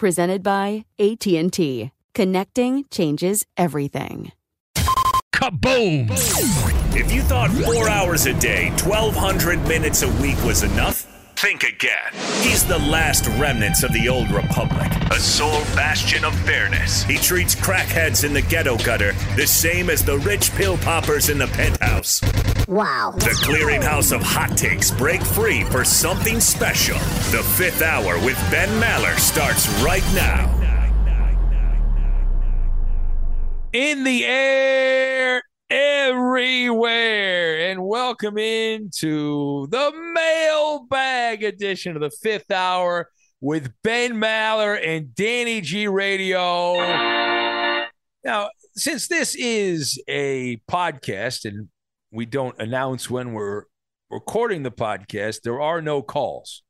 Presented by AT&T. Connecting changes everything. Kaboom! If you thought four hours a day, 1,200 minutes a week was enough, think again. He's the last remnants of the old republic, a sole bastion of fairness. He treats crackheads in the ghetto gutter the same as the rich pill poppers in the penthouse. Wow. The clearinghouse of hot takes break free for something special. The fifth hour with Ben Maller starts right now. in the air everywhere and welcome into the mailbag edition of the fifth hour with ben maller and danny g radio now since this is a podcast and we don't announce when we're recording the podcast there are no calls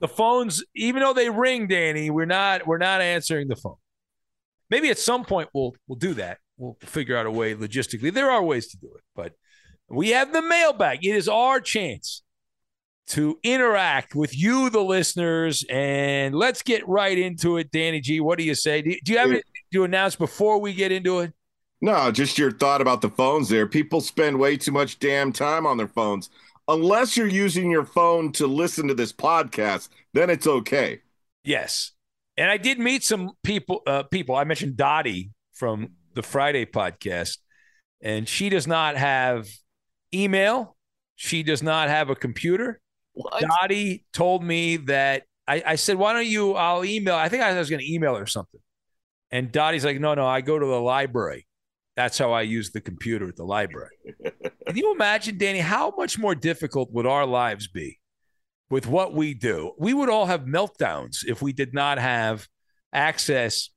the phones even though they ring danny we're not we're not answering the phone maybe at some point we'll we'll do that. We'll figure out a way logistically. There are ways to do it, but we have the mailbag. It is our chance to interact with you, the listeners, and let's get right into it. Danny G, what do you say? Do, do you have anything to announce before we get into it? No, just your thought about the phones there. People spend way too much damn time on their phones. Unless you're using your phone to listen to this podcast, then it's okay. Yes. And I did meet some people. Uh, people I mentioned Dottie from the Friday podcast, and she does not have email. She does not have a computer. Dottie told me that I, I said, "Why don't you? I'll email." I think I was going to email her something, and Dottie's like, "No, no, I go to the library. That's how I use the computer at the library." Can you imagine, Danny? How much more difficult would our lives be? with what we do. We would all have meltdowns if we did not have access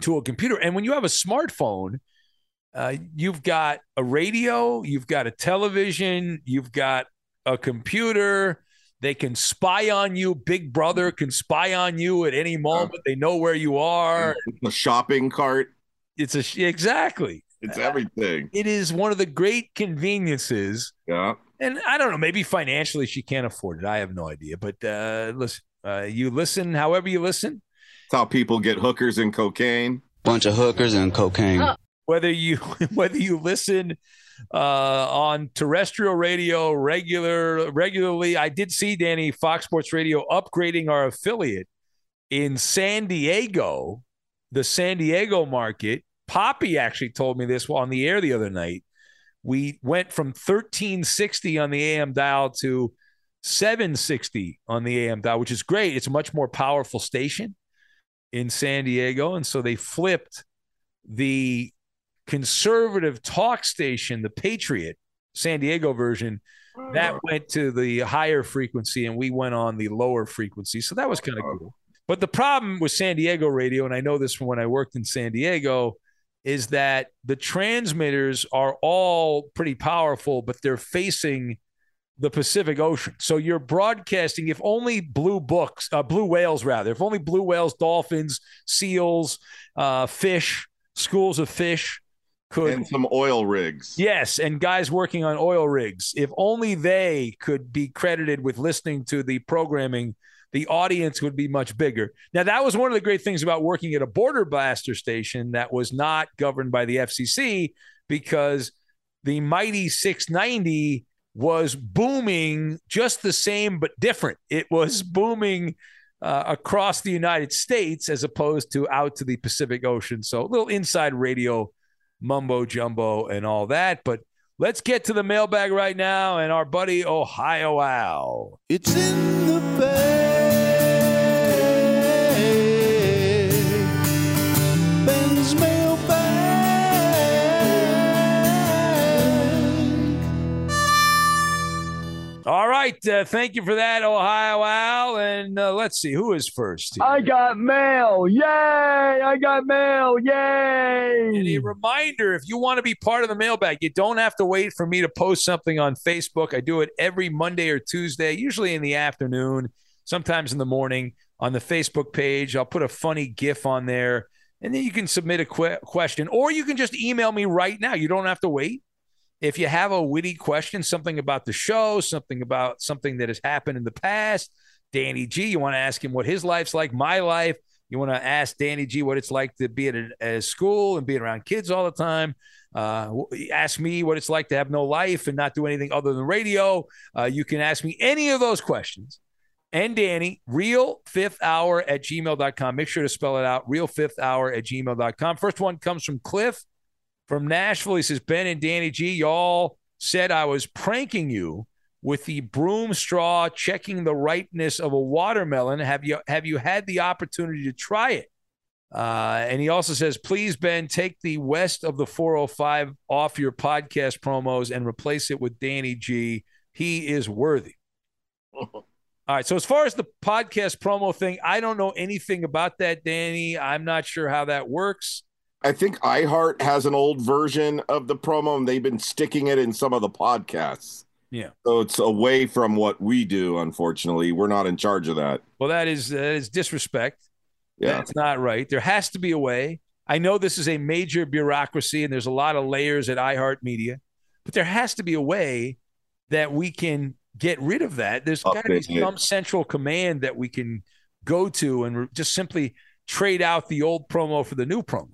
to a computer. And when you have a smartphone, uh, you've got a radio, you've got a television, you've got a computer. They can spy on you. Big Brother can spy on you at any moment. They know where you are. A shopping cart. It's a exactly. It's everything. It is one of the great conveniences Yeah. and I don't know, maybe financially she can't afford it. I have no idea. But uh, listen, uh, you listen however you listen, It's how people get hookers and cocaine. bunch of hookers and cocaine. Whether you whether you listen uh, on terrestrial radio regular regularly. I did see Danny Fox Sports Radio upgrading our affiliate in San Diego, the San Diego market. Poppy actually told me this on the air the other night. We went from 1360 on the AM dial to 760 on the AM dial, which is great. It's a much more powerful station in San Diego. And so they flipped the conservative talk station, the Patriot San Diego version, that went to the higher frequency and we went on the lower frequency. So that was kind of cool. But the problem with San Diego radio, and I know this from when I worked in San Diego, is that the transmitters are all pretty powerful, but they're facing the Pacific Ocean. So you're broadcasting, if only blue books, uh, blue whales rather, if only blue whales, dolphins, seals, uh, fish, schools of fish could. And some oil rigs. Yes, and guys working on oil rigs. If only they could be credited with listening to the programming, the audience would be much bigger. Now, that was one of the great things about working at a border blaster station that was not governed by the FCC because the mighty 690 was booming just the same but different. It was booming uh, across the United States as opposed to out to the Pacific Ocean. So a little inside radio mumbo jumbo and all that. But let's get to the mailbag right now and our buddy Ohio Al. It's in the bag. Right. Uh, thank you for that, Ohio Al. And uh, let's see who is first. Here. I got mail. Yay. I got mail. Yay. And a reminder if you want to be part of the mailbag, you don't have to wait for me to post something on Facebook. I do it every Monday or Tuesday, usually in the afternoon, sometimes in the morning on the Facebook page. I'll put a funny GIF on there. And then you can submit a que- question, or you can just email me right now. You don't have to wait. If you have a witty question, something about the show, something about something that has happened in the past, Danny G, you want to ask him what his life's like, my life. You want to ask Danny G what it's like to be at a, a school and being around kids all the time. Uh, ask me what it's like to have no life and not do anything other than radio. Uh, you can ask me any of those questions. And Danny, real fifth hour at gmail.com. Make sure to spell it out real fifth hour at gmail.com. First one comes from Cliff from Nashville. He says, Ben and Danny G, y'all said I was pranking you with the broom straw checking the ripeness of a watermelon. Have you have you had the opportunity to try it? Uh, and he also says, please, Ben, take the west of the 405 off your podcast promos and replace it with Danny G. He is worthy. All right. So as far as the podcast promo thing, I don't know anything about that, Danny. I'm not sure how that works. I think iHeart has an old version of the promo, and they've been sticking it in some of the podcasts. Yeah. So it's away from what we do. Unfortunately, we're not in charge of that. Well, that is that is disrespect. Yeah. That's not right. There has to be a way. I know this is a major bureaucracy, and there's a lot of layers at iHeart Media, but there has to be a way that we can get rid of that. There's got to be some central command that we can go to and just simply trade out the old promo for the new promo.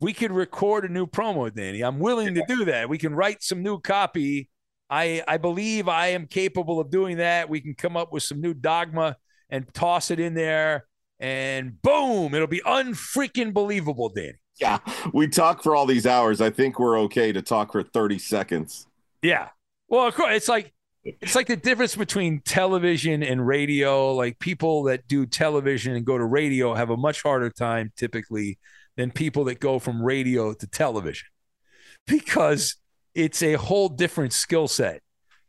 We could record a new promo, Danny. I'm willing to do that. We can write some new copy. I I believe I am capable of doing that. We can come up with some new dogma and toss it in there, and boom, it'll be unfreaking believable, Danny. Yeah. We talk for all these hours. I think we're okay to talk for 30 seconds. Yeah. Well, of course, it's like it's like the difference between television and radio. Like people that do television and go to radio have a much harder time typically than people that go from radio to television because it's a whole different skill set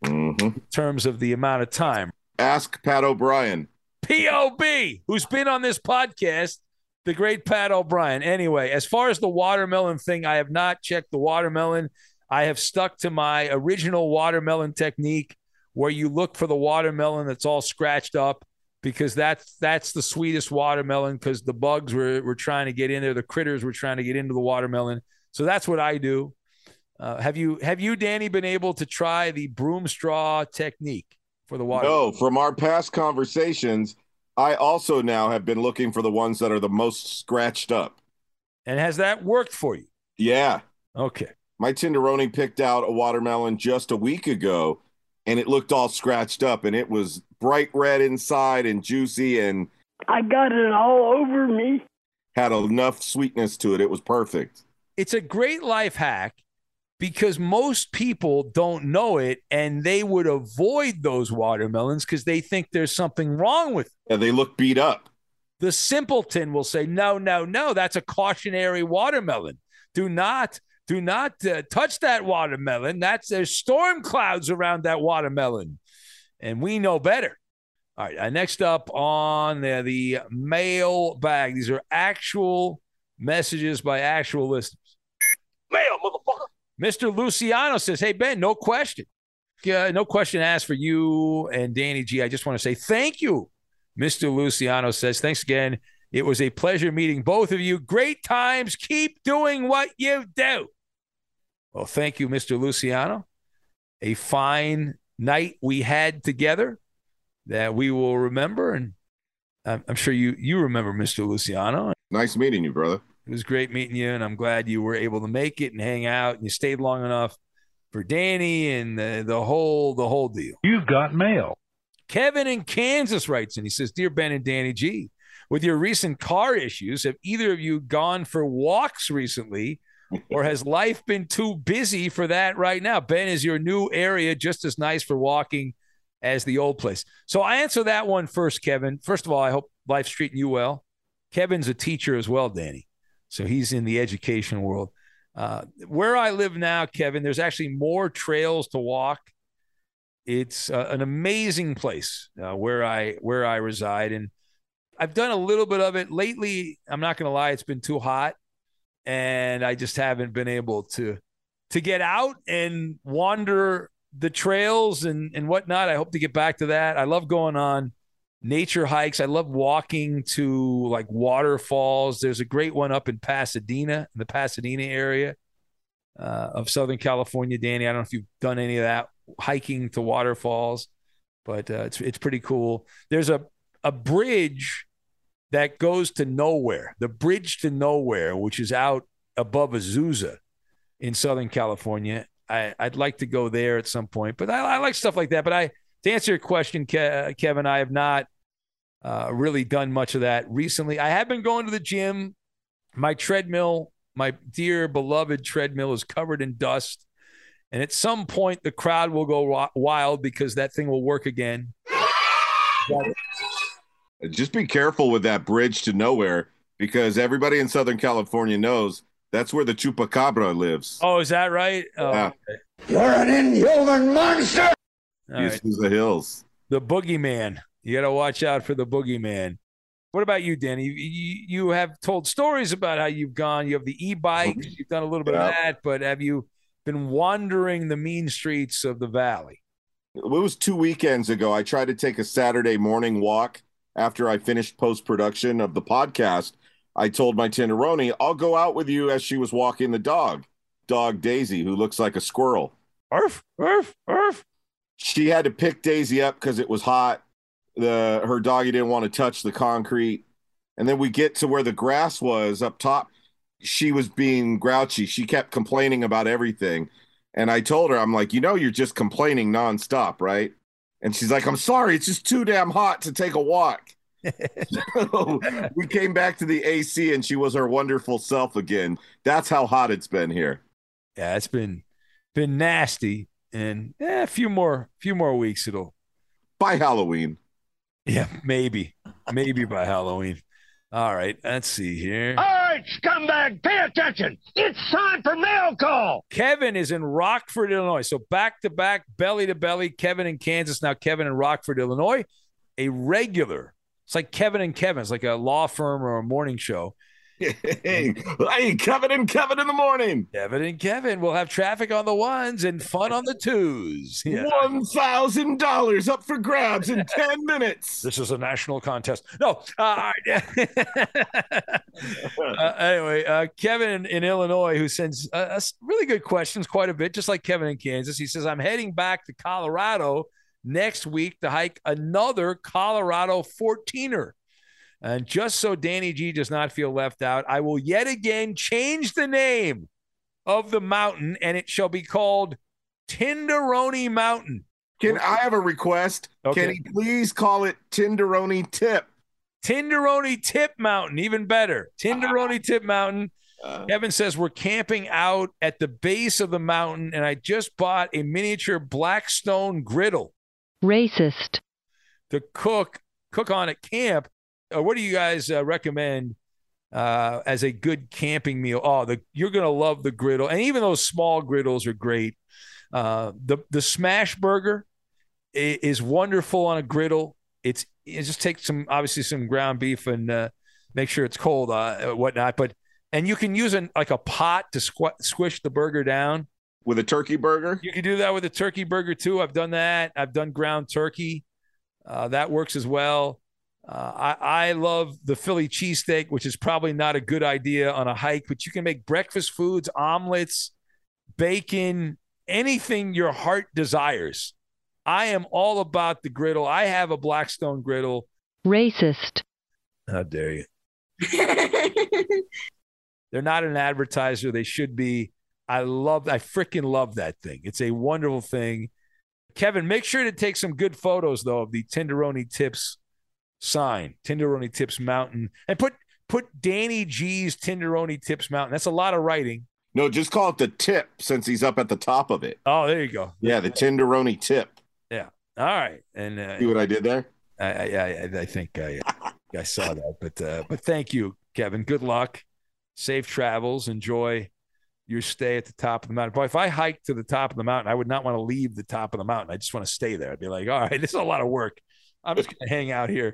Mhm. in terms of the amount of time. Ask Pat O'Brien. POB, who's been on this podcast, the great Pat O'Brien. Anyway, as far as the watermelon thing, I have not checked the watermelon. I have stuck to my original watermelon technique where you look for the watermelon that's all scratched up because that's that's the sweetest watermelon because the bugs were, were trying to get in there, the critters were trying to get into the watermelon. So that's what I do. Uh, have you have you, Danny, been able to try the broom straw technique for the water? No, from our past conversations, I also now have been looking for the ones that are the most scratched up. And has that worked for you? Yeah. Okay. My Tinderoni picked out a watermelon just a week ago and it looked all scratched up and it was bright red inside and juicy and I got it all over me. had enough sweetness to it. It was perfect. It's a great life hack because most people don't know it and they would avoid those watermelons because they think there's something wrong with them. Yeah, they look beat up. The simpleton will say, no, no, no, that's a cautionary watermelon. Do not, do not uh, touch that watermelon. That's there's storm clouds around that watermelon. And we know better. All right. Uh, next up on the, the mail bag. These are actual messages by actual listeners. Mail, motherfucker. Mr. Luciano says, Hey, Ben, no question. Uh, no question asked for you and Danny G. I just want to say thank you. Mr. Luciano says, Thanks again. It was a pleasure meeting both of you. Great times. Keep doing what you do. Well, thank you, Mr. Luciano. A fine night we had together that we will remember. And I'm, I'm sure you you remember Mr. Luciano. Nice meeting you, brother. It was great meeting you, and I'm glad you were able to make it and hang out, and you stayed long enough for Danny and the, the whole the whole deal. You've got mail. Kevin in Kansas writes and he says, "Dear Ben and Danny G, with your recent car issues, have either of you gone for walks recently?" Or has life been too busy for that right now? Ben, is your new area just as nice for walking as the old place? So I answer that one first, Kevin. First of all, I hope life's treating you well. Kevin's a teacher as well, Danny. So he's in the education world. Uh, where I live now, Kevin, there's actually more trails to walk. It's uh, an amazing place uh, where I where I reside, and I've done a little bit of it lately. I'm not going to lie; it's been too hot, and I just haven't been able to to get out and wander the trails and and whatnot. I hope to get back to that. I love going on nature hikes. I love walking to like waterfalls. There's a great one up in Pasadena, in the Pasadena area uh, of Southern California. Danny, I don't know if you've done any of that hiking to waterfalls, but uh, it's it's pretty cool. There's a a bridge that goes to nowhere, the bridge to nowhere, which is out above Azusa in Southern California. I, would like to go there at some point, but I, I like stuff like that. But I to answer your question, Ke- Kevin, I have not uh, really done much of that recently. I have been going to the gym. My treadmill, my dear beloved treadmill, is covered in dust. And at some point, the crowd will go wild because that thing will work again. Just be careful with that bridge to nowhere because everybody in Southern California knows that's where the chupacabra lives. Oh, is that right? Oh, yeah. okay. You're an inhuman monster. All right. the hills. The boogeyman. You got to watch out for the boogeyman. What about you, Danny? You, you, you have told stories about how you've gone. You have the e-bikes. Mm-hmm. You've done a little bit Yeah. of that, but have you been wandering the mean streets of the valley? It was two weekends ago. I tried to take a Saturday morning walk after I finished post production of the podcast. I told my tenderoni, I'll go out with you as she was walking the dog, dog Daisy, who looks like a squirrel. Arf, arf, arf. She had to pick Daisy up because it was hot. The her doggy didn't want to touch the concrete. And then we get to where the grass was up top. She was being grouchy. She kept complaining about everything. And I told her, I'm like, you know, you're just complaining nonstop, right? And she's like, I'm sorry, it's just too damn hot to take a walk. so we came back to the AC and she was her wonderful self again. That's how hot it's been here. Yeah, it's been been nasty, and eh, a few more few more weeks it'll. By Halloween. Yeah, maybe maybe by Halloween. All right, let's see here. All right, scumbag, pay attention. It's time for mail call. Kevin is in Rockford, Illinois. So back to back, belly to belly. Kevin in Kansas, now Kevin in Rockford, Illinois. A regular. It's like Kevin and Kevin. It's like a law firm or a morning show. Hey, Kevin and Kevin in the morning. Kevin and Kevin will have traffic on the ones and fun on the twos. Yeah. One thousand dollars up for grabs in ten minutes. This is a national contest. No. Uh, uh, anyway, uh, Kevin in, in Illinois, who sends uh, us really good questions, quite a bit, just like Kevin in Kansas. He says, I'm heading back to Colorado next week to hike another Colorado 14er. And just so Danny G does not feel left out, I will yet again change the name of the mountain, and it shall be called Tinderoni Mountain. Can I have a request? Okay. Can he please call it Tinderoni Tip? Tinderoni Tip Mountain, even better. Tinderoni Tip Mountain. Uh. Kevin says we're camping out at the base of the mountain, and I just bought a miniature Blackstone griddle Racist. to cook cook on at camp. What do you guys uh, recommend uh, as a good camping meal? Oh, the you're gonna love the griddle, and even those small griddles are great. Uh, the the smash burger i- is wonderful on a griddle. It's, it's just takes some obviously some ground beef and uh, make sure it's cold, uh, whatnot. But and you can use an like a pot to squ- squish the burger down with a turkey burger. You can do that with a turkey burger too. I've done that. I've done ground turkey. Uh, that works as well. Uh, I, I love the Philly cheesesteak, which is probably not a good idea on a hike, but you can make breakfast foods, omelets, bacon, anything your heart desires. I am all about the griddle. I have a Blackstone griddle. Racist. How dare you? They're not an advertiser. They should be. I love, I freaking love that thing. It's a wonderful thing. Kevin, make sure to take some good photos though of the Tenderoni Tips sign, Tenderoni Tips Mountain, and put put Danny G's Tenderoni Tips Mountain. That's a lot of writing. No, just call it the tip since he's up at the top of it. Oh, there you go. Yeah, the Tenderoni tip. Yeah. All right. And uh, see what I did there? I I, I, I think I I saw that, but uh, but thank you, Kevin. Good luck, safe travels, enjoy your stay at the top of the mountain. Boy, if I hiked to the top of the mountain, I would not want to leave the top of the mountain. I just want to stay there. I'd be like, all right, this is a lot of work. I'm just going to hang out here.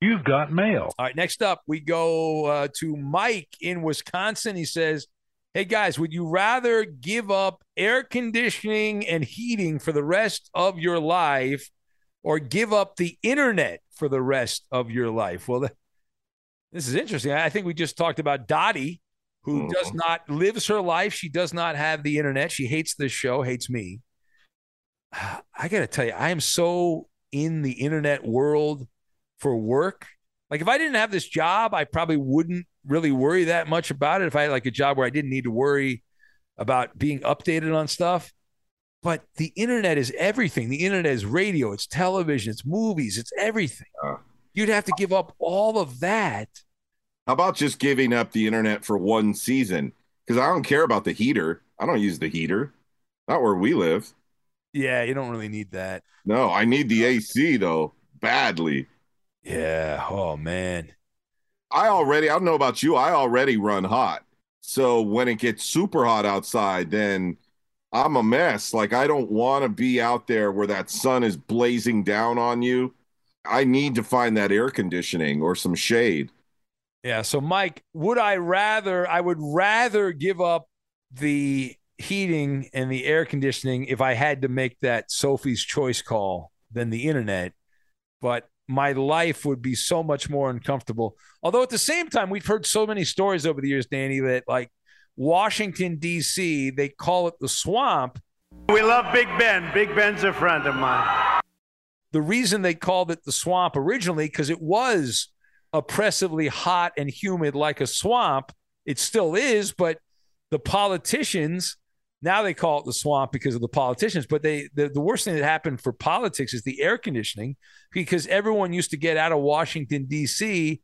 You've got mail. All right, next up, we go uh, to Mike in Wisconsin. He says, Hey guys, would you rather give up air conditioning and heating for the rest of your life or give up the internet for the rest of your life? Well, this is interesting. I think we just talked about Dottie, who mm-hmm. does not lives her life. She does not have the internet. She hates this show, hates me. I got to tell you, I am so in the internet world for work. Like if I didn't have this job, I probably wouldn't really worry that much about it. If I had like a job where I didn't need to worry about being updated on stuff. But the internet is everything. The internet is radio, it's television, it's movies, it's everything. Uh, You'd have to give up all of that. How about just giving up the internet for one season? Because I don't care about the heater. I don't use the heater. Not where we live. Yeah, you don't really need that. No, I need the AC though, badly. Yeah. Oh man. I already, I don't know about you, I already run hot. So when it gets super hot outside, then I'm a mess. Like I don't want to be out there where that sun is blazing down on you. I need to find that air conditioning or some shade. Yeah. So, Mike, would I rather? I would rather give up the heating and the air conditioning if I had to make that Sophie's choice call than the internet. But my life would be so much more uncomfortable. Although at the same time, we've heard so many stories over the years, Danny, that like Washington, D.C., they call it the swamp. We love Big Ben. Big Ben's a friend of mine. The reason they called it the swamp originally, because it was oppressively hot and humid like a swamp. It still is, but the politicians now they call it the swamp because of the politicians. But they the, the worst thing that happened for politics is the air conditioning because everyone used to get out of Washington D.C.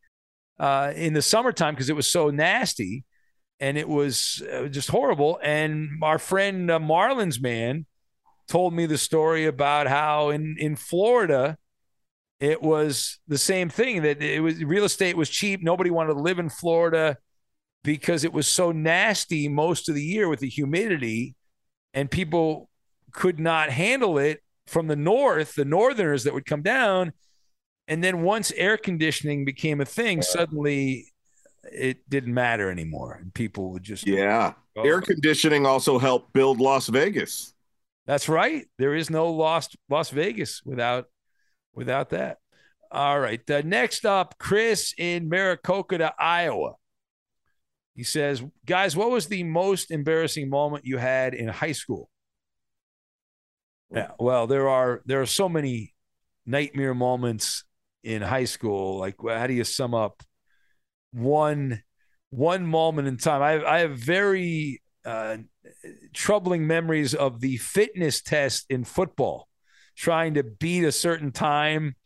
Uh, in the summertime because it was so nasty and it was uh, just horrible. And our friend uh, Marlins man told me the story about how in in Florida it was the same thing that it was real estate was cheap. Nobody wanted to live in Florida because it was so nasty most of the year with the humidity and people could not handle it from the north, the northerners that would come down. And then once air conditioning became a thing, suddenly it didn't matter anymore. And people would just Yeah. Air conditioning also helped build Las Vegas. That's right. There is no lost Las Vegas without without that. All right. Uh, next up, Chris in Maricopa, Iowa. He says, guys, what was the most embarrassing moment you had in high school? Yeah, well, there are there are so many nightmare moments in high school. Like, how do you sum up one one moment in time? I, I have very uh, troubling memories of the fitness test in football, trying to beat a certain time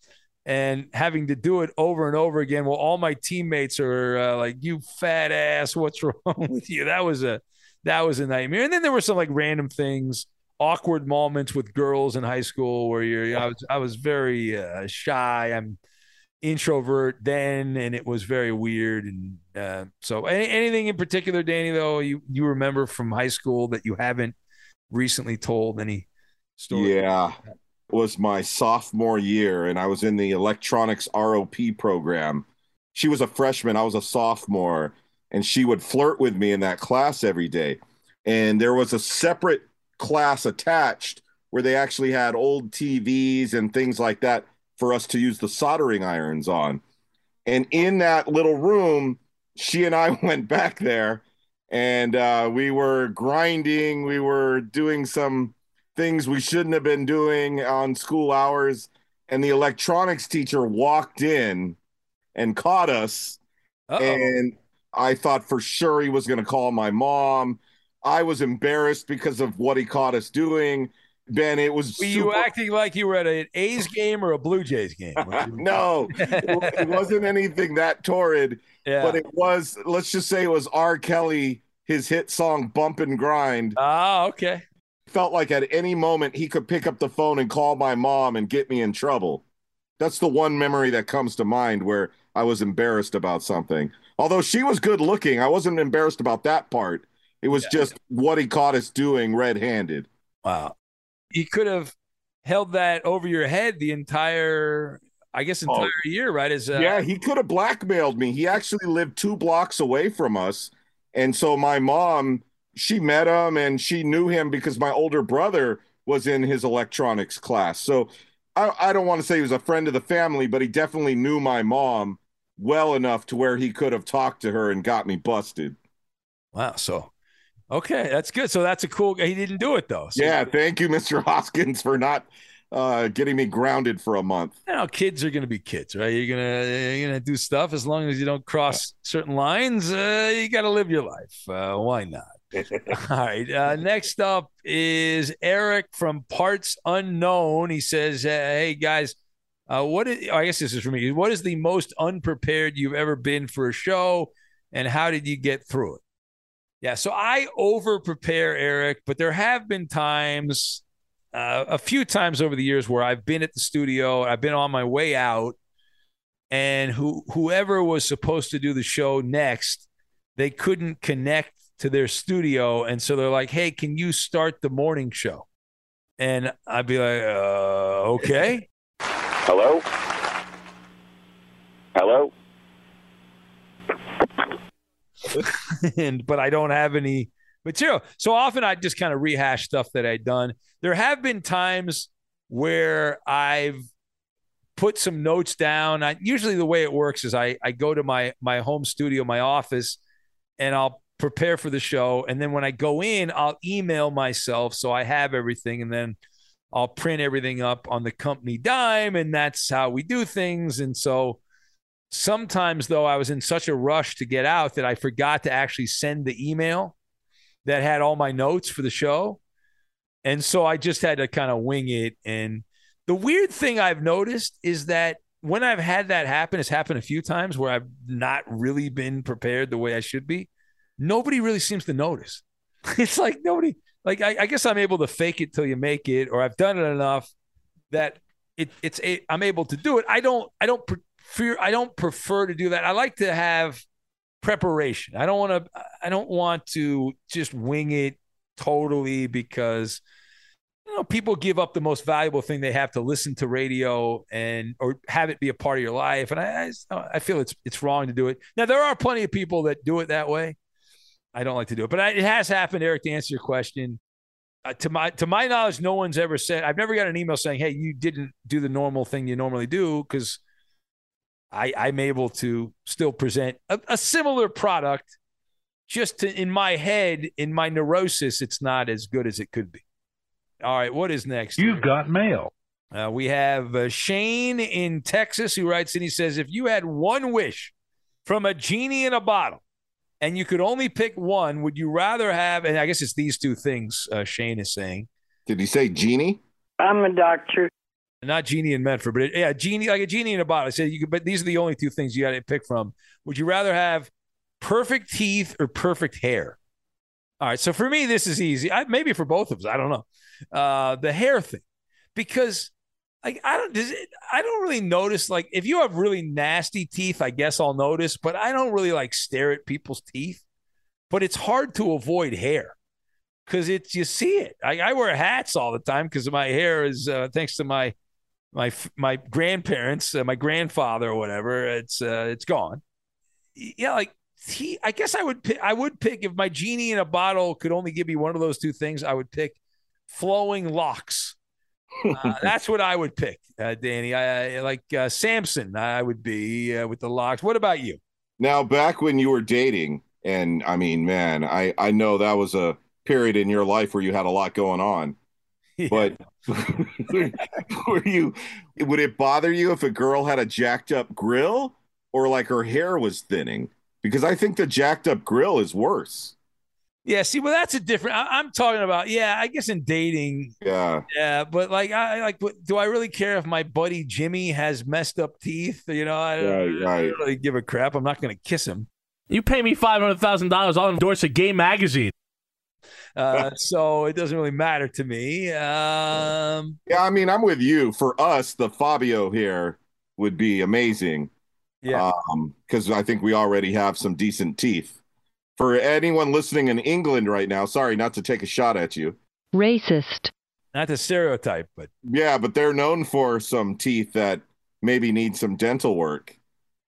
and having to do it over and over again. Well, all my teammates are uh, like, "You fat ass, what's wrong with you?" That was a that was a nightmare. And then there were some like random things, awkward moments with girls in high school where you're. I was I was very uh, shy. I'm introvert then, and it was very weird. And uh, so, any, anything in particular, Danny? Though you you remember from high school that you haven't recently told any story? Yeah was my sophomore year and I was in the electronics ROP program. She was a freshman, I was a sophomore, and she would flirt with me in that class every day. And there was a separate class attached where they actually had old TVs and things like that for us to use the soldering irons on. And in that little room, she and I went back there and uh, we were grinding, we were doing some things we shouldn't have been doing on school hours. And the electronics teacher walked in and caught us. Uh-oh. And I thought for sure he was going to call my mom. I was embarrassed because of what he caught us doing. Ben, it was. Were super- you acting like you were at an A's game or a Blue Jays game? no, it, wasn't anything that torrid. Yeah. But it was. Let's just say it was R. Kelly, his hit song "Bump and Grind." Oh, okay felt like at any moment he could pick up the phone and call my mom and get me in trouble. That's the one memory that comes to mind where I was embarrassed about something. Although she was good looking, I wasn't embarrassed about that part. It was yeah. just what he caught us doing red handed. Wow. He could have held that over your head the entire, I guess, oh. entire oh. year, right? As uh... yeah, he could have blackmailed me. He actually lived two blocks away from us. And so my mom she met him and she knew him because my older brother was in his electronics class. So I, I don't want to say he was a friend of the family, but he definitely knew my mom well enough to where he could have talked to her and got me busted. Wow. So, okay, that's good. So that's a cool. He didn't do it though. So yeah. Thank you, Mr. Hoskins, for not uh, getting me grounded for a month. You know, kids are going to be kids, right? You're gonna you're gonna do stuff as long as you don't cross certain lines. Uh, you got to live your life. Uh, why not? All right. Uh, next up is Eric from Parts Unknown. He says, "Hey guys, uh, what is? I guess this is for me. What is the most unprepared you've ever been for a show, and how did you get through it?" Yeah. So I over prepare, Eric, but there have been times, uh, a few times over the years where I've been at the studio, I've been on my way out, and who whoever was supposed to do the show next, they couldn't connect to their studio. And so they're like, hey, can you start the morning show? And I'd be like, uh, okay. Hello? Hello? and but I don't have any material. So often I just kind of rehash stuff that I'd done. There have been times where I've put some notes down. I, usually the way it works is I I go to my my home studio, my office, and I'll prepare for the show. And then when I go in, I'll email myself so I have everything, and then I'll print everything up on the company dime, and that's how we do things. And so sometimes though I was in such a rush to get out that I forgot to actually send the email that had all my notes for the show. And so I just had to kind of wing it. And the weird thing I've noticed is that when I've had that happen, it's happened a few times where I've not really been prepared the way I should be. Nobody really seems to notice. It's like nobody, like, I, I guess I'm able to fake it till you make it, or I've done it enough that it, it's, a, I'm able to do it. I don't, I don't prefer, I don't prefer to do that. I like to have preparation. I don't want to, I don't want to just wing it totally because you know people give up the most valuable thing they have to listen to radio and or have it be a part of your life and i i, I feel it's it's wrong to do it now there are plenty of people that do it that way i don't like to do it but I, it has happened eric to answer your question uh, to my to my knowledge no one's ever said i've never got an email saying hey you didn't do the normal thing you normally do because I, I'm able to still present a, a similar product just to, in my head, in my neurosis, it's not as good as it could be. All right, what is next? You've got mail. Uh, we have uh, Shane in Texas who writes and he says, If you had one wish from a genie in a bottle and you could only pick one, would you rather have, and I guess it's these two things uh, Shane is saying. Did he say genie? I'm a doctor. Not genie in Medford, but it, yeah, genie, like a genie in a bottle. I said, you could, but these are the only two things you got to pick from. Would you rather have perfect teeth or perfect hair? All right. So for me, this is easy. I, maybe for both of us, I don't know. Uh, the hair thing, because like I don't, it, I don't really notice. Like if you have really nasty teeth, I guess I'll notice, but I don't really like stare at people's teeth. But it's hard to avoid hair because it's you see it. I, I wear hats all the time because my hair is uh, thanks to my my my grandparents, uh, my grandfather or whatever. It's uh, it's gone. Yeah, like he. I guess I would pick, I would pick if my genie in a bottle could only give me one of those two things. I would pick flowing locks. Uh, that's what I would pick, uh, Danny. I, I like uh, Samson. I would be uh, with the locks. What about you? Now, back when you were dating, and I mean, man, I I know that was a period in your life where you had a lot going on. Yeah. But were you would it bother you if a girl had a jacked up grill or like her hair was thinning? Because I think the jacked up grill is worse. Yeah, see, well, that's a different. I, am talking about, yeah, I guess in dating, yeah, yeah, but like, I like, do I really care if my buddy Jimmy has messed up teeth? You know, I, right, right. I don't really give a crap. I'm not going to kiss him. You pay me five hundred thousand dollars, I'll endorse a gay magazine. Uh, so it doesn't really matter to me. Um, yeah, I mean, I'm with you. For us, the Fabio here would be amazing. Yeah, because um, I think we already have some decent teeth. For anyone listening in England right now, sorry not to take a shot at you. Racist. Not the stereotype, but yeah, but they're known for some teeth that maybe need some dental work.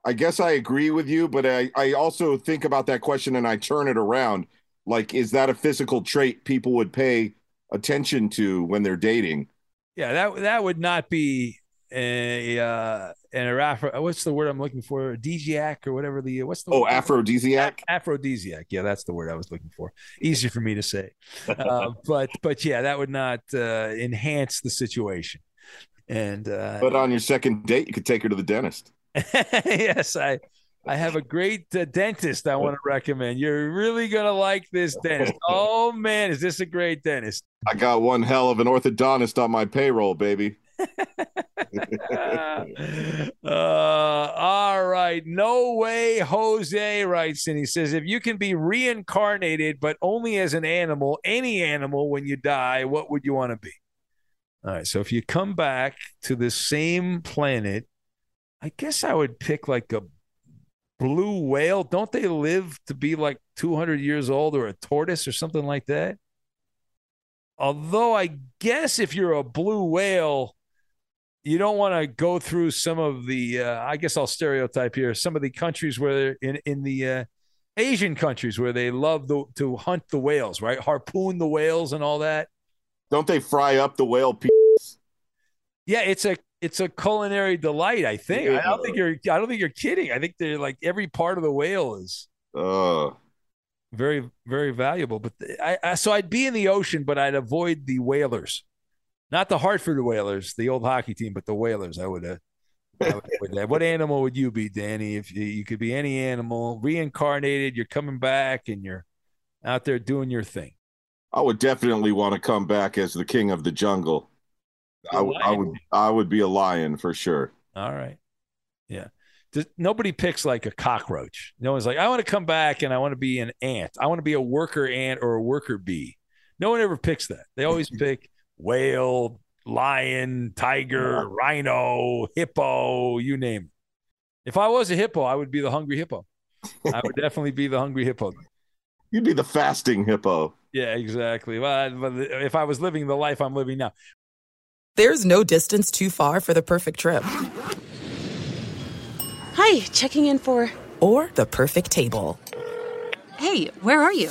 I guess I agree with you, but I, I also think about that question and I turn it around. Like, is that a physical trait people would pay attention to when they're dating? Yeah, that that would not be a uh, an Afro. What's the word I'm looking for? Aphrodisiac or whatever the what's the oh word? aphrodisiac? Aphrodisiac. Yeah, that's the word I was looking for. Easier for me to say, uh, but but yeah, that would not uh, enhance the situation. And uh, but on your second date, you could take her to the dentist. yes, I I have a great uh, dentist I want to recommend. You're really going to like this dentist. Oh, man, is this a great dentist? I got one hell of an orthodontist on my payroll, baby. uh, all right. No way, Jose writes, and he says, if you can be reincarnated, but only as an animal, any animal, when you die, what would you want to be? All right. So if you come back to the same planet, I guess I would pick like a blue whale, don't they live to be like 200 years old or a tortoise or something like that? Although I guess if you're a blue whale, you don't want to go through some of the uh, I guess I'll stereotype here some of the countries where in in the uh, Asian countries where they love the, to hunt the whales, right? Harpoon the whales and all that. Don't they fry up the whale pieces? Yeah, it's a it's a culinary delight. I think. I don't think you're. I don't think you're kidding. I think they're like every part of the whale is Uh, very very valuable. But I, I so I'd be in the ocean, but I'd avoid the whalers, not the Hartford Whalers, the old hockey team, but the whalers. I would. I would avoid that. What animal would you be, Danny? If you, you could be any animal, reincarnated, you're coming back, and you're out there doing your thing. I would definitely want to come back as the king of the jungle. I, would- I would I would be a lion for sure. All right. Yeah. Does- nobody picks like a cockroach. No one's like, I want to come back and I want to be an ant. I want to be a worker ant or a worker bee. No one ever picks that. They always pick whale, lion, tiger, rhino, hippo, you name it. If I was a hippo, I would be the hungry hippo. I would definitely be the hungry hippo. You'd be the fasting hippo. Yeah, exactly. Well, but if I was living the life I'm living now, There's no distance too far for the perfect trip. Hi, checking in for. Or the perfect table. Hey, where are you?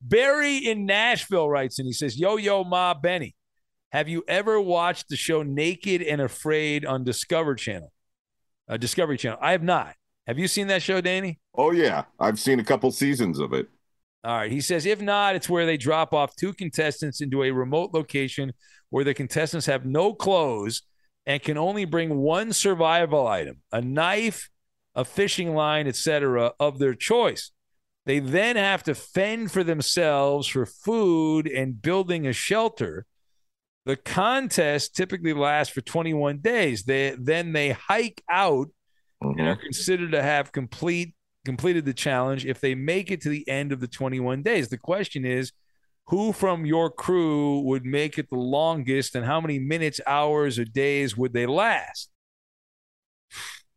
Barry in Nashville writes and he says, Yo, yo, Ma Benny, have you ever watched the show Naked and Afraid on Discovery Channel? Uh, Discovery Channel. I have not. Have you seen that show, Danny? Oh yeah, I've seen a couple seasons of it. All right. He says, if not, it's where they drop off two contestants into a remote location where the contestants have no clothes and can only bring one survival item a knife, a fishing line, etc., of their choice. They then have to fend for themselves for food and building a shelter. The contest typically lasts for 21 days. They then they hike out and are considered to have complete completed the challenge if they make it to the end of the 21 days. The question is, who from your crew would make it the longest and how many minutes, hours, or days would they last?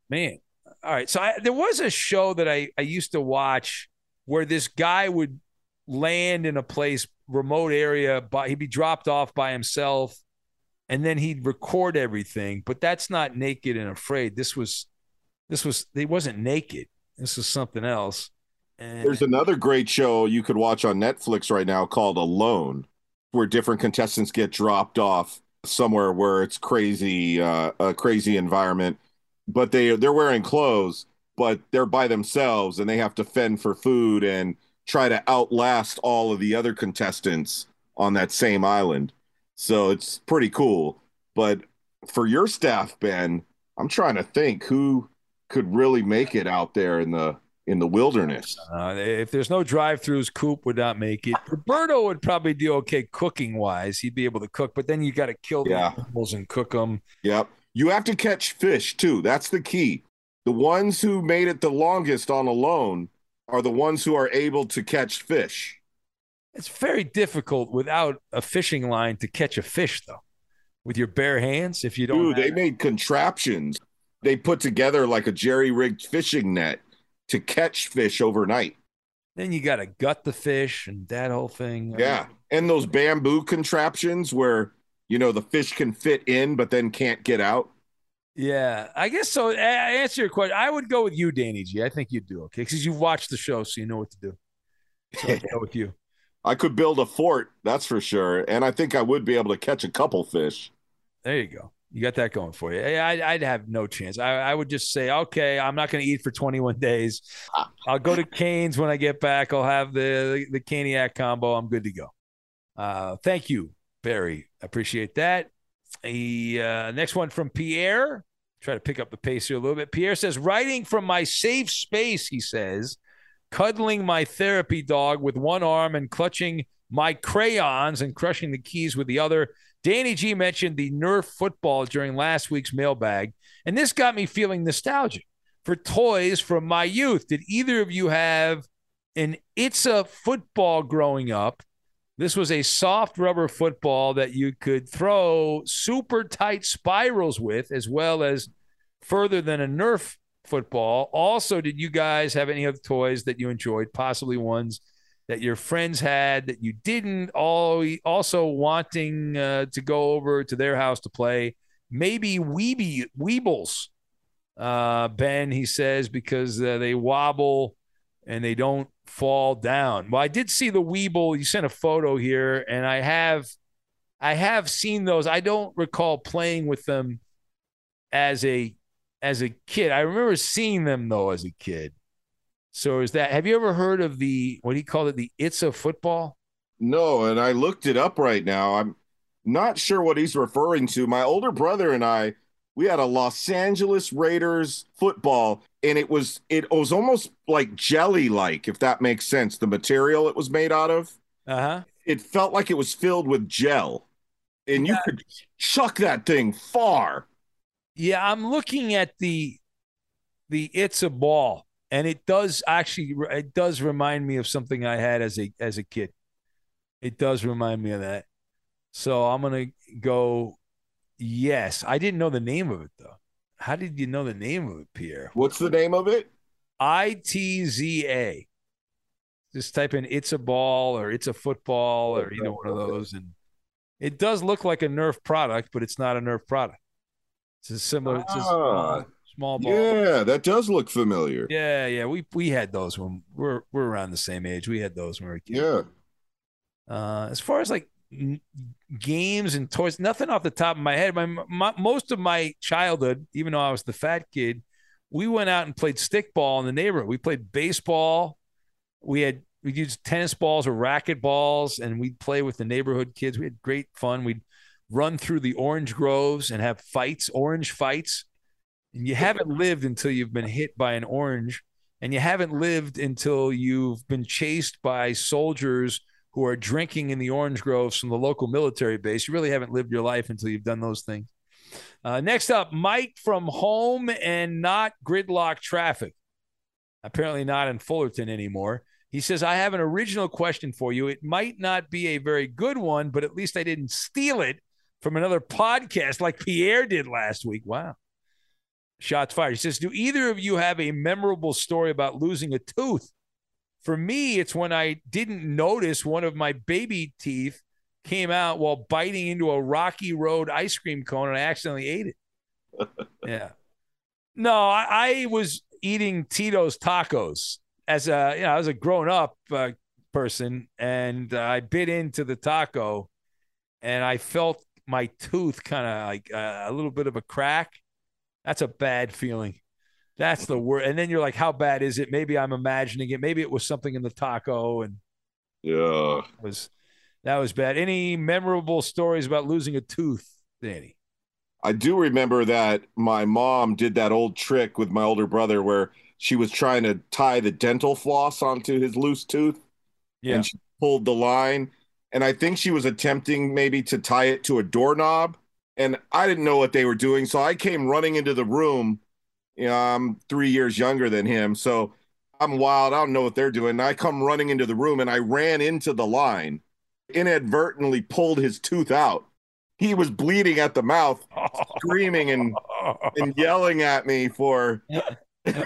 Man. All right. So I, there was a show that I, I used to watch where this guy would land in a place, remote area, but he'd be dropped off by himself and then he'd record everything. But that's not naked and afraid. This was, this was, he wasn't naked. This was something else. And There's another great show you could watch on Netflix right now called Alone, where different contestants get dropped off somewhere where it's crazy, uh, a crazy environment, but they they're wearing clothes but they're by themselves and they have to fend for food and try to outlast all of the other contestants on that same island. So it's pretty cool. But for your staff, Ben, I'm trying to think who could really make it out there in the in the wilderness. Uh, if there's no drive-throughs, Coop would not make it. Roberto would probably do okay cooking wise. He'd be able to cook, but then you got to kill the Yeah. animals and cook them. Yep. You have to catch fish too. That's the key. The ones who made it the longest on alone are the ones who are able to catch fish. It's very difficult without a fishing line to catch a fish, though. With your bare hands, if you don't. Dude, they made contraptions. They put together like a jerry rigged fishing net to catch fish overnight. then you got to gut the fish and that whole thing. Yeah. And those bamboo contraptions where, you know, the fish can fit in but then can't get out. Yeah, I guess so. I I answer your question. I would go with you, Danny G. I think you'd do okay because you've watched the show, so you know what to do. So I'd go with you. I could build a fort, that's for sure. And I think I would be able to catch a couple fish. There you go. You got that going for you. I, I'd, I'd have no chance. I, I would just say, okay, I'm not going to eat for 21 days. I'll go to Canes when I get back. I'll have the the Caniac combo. I'm good to go. Uh, thank you, Barry. I appreciate that. The uh, next one from Pierre. Try to pick up the pace here a little bit. Pierre says, writing from my safe space, he says, cuddling my therapy dog with one arm and clutching my crayons and crushing the keys with the other. Danny G mentioned the Nerf football during last week's mailbag, and this got me feeling nostalgic for toys from my youth. Did either of you have an Itza football growing up? This was a soft rubber football that you could throw super tight spirals with, as well as further than a Nerf football. Also, did you guys have any other toys that you enjoyed, possibly ones that your friends had that you didn't? All also wanting uh, to go over to their house to play, maybe Weeby Weebles. Uh, ben, he says, because uh, they wobble and they don't fall down. Well, I did see the Weeble. You sent a photo here, and I have, I have seen those. I don't recall playing with them as a as a kid. I remember seeing them though as a kid. So is that? Have you ever heard of the what he called it? The Itza football. No, and I looked it up right now. I'm not sure what he's referring to. My older brother and I, we had a Los Angeles Raiders football, and it was it was almost like jelly like, if that makes sense. The material it was made out of. Uh huh. It felt like it was filled with gel. And you could chuck that thing far. Yeah, I'm looking at the the Itza ball, and it does actually it does remind me of something I had as a as a kid. It does remind me of that. So I'm gonna go. Yes, I didn't know the name of it though. How did you know the name of it, Pierre? What's the name of it? I T Z A. Just type in "Itza ball" or "Itza football" or either one of those, and it does look like a Nerf product, but it's not a Nerf product. It's a similar. It's a small, Ah, small ball. Yeah, that does look familiar. Yeah, yeah. We we had those when we're we're around the same age. We had those when we were kids. Yeah. Uh, as far as like games and toys, nothing off the top of my head. My, my most of my childhood, even though I was the fat kid, we went out and played stickball in the neighborhood. We played baseball. We had we used tennis balls or racket balls, and we'd play with the neighborhood kids. We had great fun. We'd run through the orange groves and have fights, orange fights. And you haven't lived until you've been hit by an orange, and you haven't lived until you've been chased by soldiers who are drinking in the orange groves from the local military base. You really haven't lived your life until you've done those things. Uh, next up, Mike from home and not gridlock traffic. Apparently not in Fullerton anymore. He says, I have an original question for you. It might not be a very good one, but at least I didn't steal it from another podcast like Pierre did last week. Wow. Shots fired. He says, Do either of you have a memorable story about losing a tooth? For me, it's when I didn't notice one of my baby teeth came out while biting into a Rocky Road ice cream cone and I accidentally ate it. yeah. No, I, I was eating Tito's tacos as a you know as a grown up uh, person, and uh, I bit into the taco, and I felt my tooth kind of like uh, a little bit of a crack. That's a bad feeling. That's the word. And then you're like, how bad is it? Maybe I'm imagining it. Maybe it was something in the taco and Yeah. was that was bad. Any memorable stories about losing a tooth, Danny? I do remember that my mom did that old trick with my older brother where she was trying to tie the dental floss onto his loose tooth. Yeah. And she pulled the line. And I think she was attempting maybe to tie it to a doorknob. And I didn't know what they were doing. So I came running into the room. You know, I'm three years younger than him. So I'm wild. I don't know what they're doing. And I come running into the room and I ran into the line, inadvertently pulled his tooth out. He was bleeding at the mouth, screaming and, and yelling at me for, for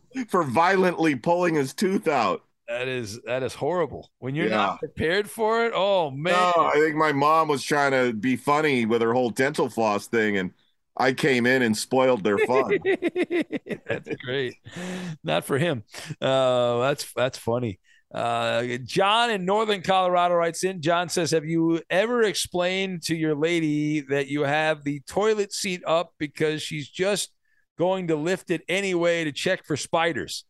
for violently pulling his tooth out. That is that is horrible. When you're Yeah. not prepared for it, oh man. No, I think my mom was trying to be funny with her whole dental floss thing, and I came in and spoiled their fun. that's great. Not for him. Uh, that's that's funny. Uh, John in Northern Colorado writes in. John says, "Have you ever explained to your lady that you have the toilet seat up because she's just going to lift it anyway to check for spiders?"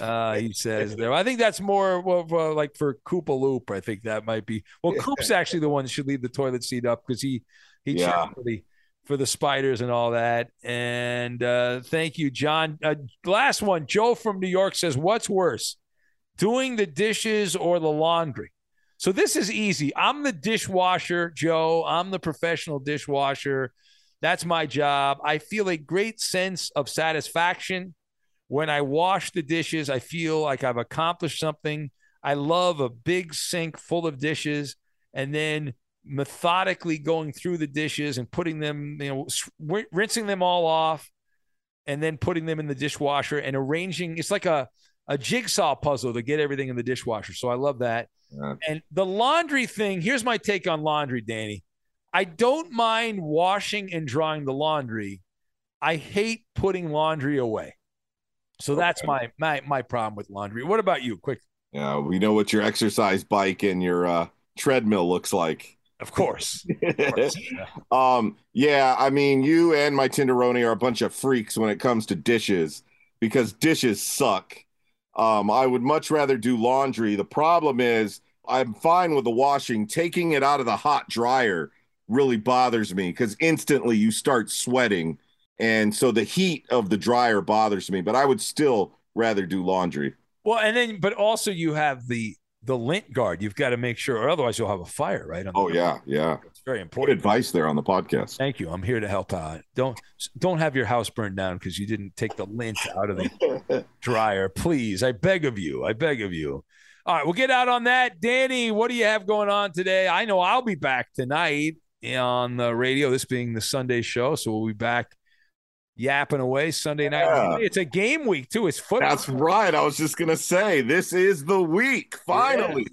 Uh, he says there. I think that's more well, well, like for Koopa Loop. I think that might be. Well, Coop's actually the one that should leave the toilet seat up because he he Yeah. checked for the for the spiders and all that. And uh, thank you, John. Uh, last one, Joe from New York says, "What's worse, doing the dishes or the laundry?" So this is easy. I'm the dishwasher, Joe. I'm the professional dishwasher. That's my job. I feel a great sense of satisfaction when I wash the dishes. I feel like I've accomplished something. I love a big sink full of dishes and then methodically going through the dishes and putting them, you know, rinsing them all off and then putting them in the dishwasher and arranging. It's like a, a jigsaw puzzle to get everything in the dishwasher. So I love that. And the laundry thing, here's my take on laundry, Danny. I don't mind washing and drying the laundry. I hate putting laundry away. So that's my my my problem with laundry. What about you? Quick. Yeah, we know what your exercise bike and your uh, treadmill looks like. Of course. um, yeah, I mean, you and my Tenderoni are a bunch of freaks when it comes to dishes because dishes suck. Um, I would much rather do laundry. The problem is, I'm fine with the washing. Taking it out of the hot dryer really bothers me because instantly you start sweating. And so the heat of the dryer bothers me, but I would still rather do laundry. Well, and then but also you have the the lint guard. You've got to make sure, or otherwise you'll have a fire, right? the- Oh, yeah, yeah. It's very Good important. advice there on the podcast. Thank you. I'm here to help out. Don't don't have your house burned down because you didn't take the lint out of the dryer. Please, I beg of you. I beg of you. All right, we'll get out on that. Danny, what do you have going on today? I know I'll be back tonight on the radio. This being the Sunday show, so we'll be back yapping away Sunday night. Yeah. It's a game week too. It's football. That's right. I was just gonna say this is the week. Finally.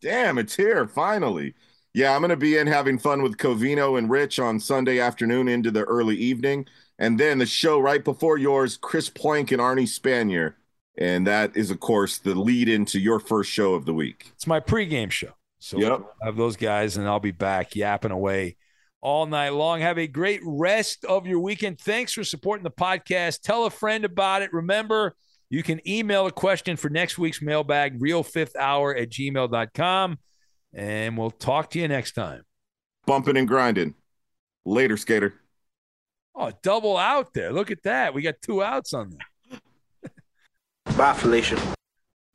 Damn, it's here. Finally. Yeah, I'm gonna be in having fun with Covino and Rich on Sunday afternoon into the early evening. And then the show right before yours, Chris Plank and Arnie Spanier. And that is, of course, the lead into your first show of the week. It's my pregame show. So Yep. we'll have those guys, and I'll be back yapping away all night long. Have a great rest of your weekend. Thanks for supporting the podcast. Tell a friend about it. Remember, you can email a question for next week's mailbag, real fifth hour at gmail.com. And we'll talk to you next time. Bumping and grinding. Later, skater. Oh, double out there. Look at that. We got two outs on there. Bye, Felicia.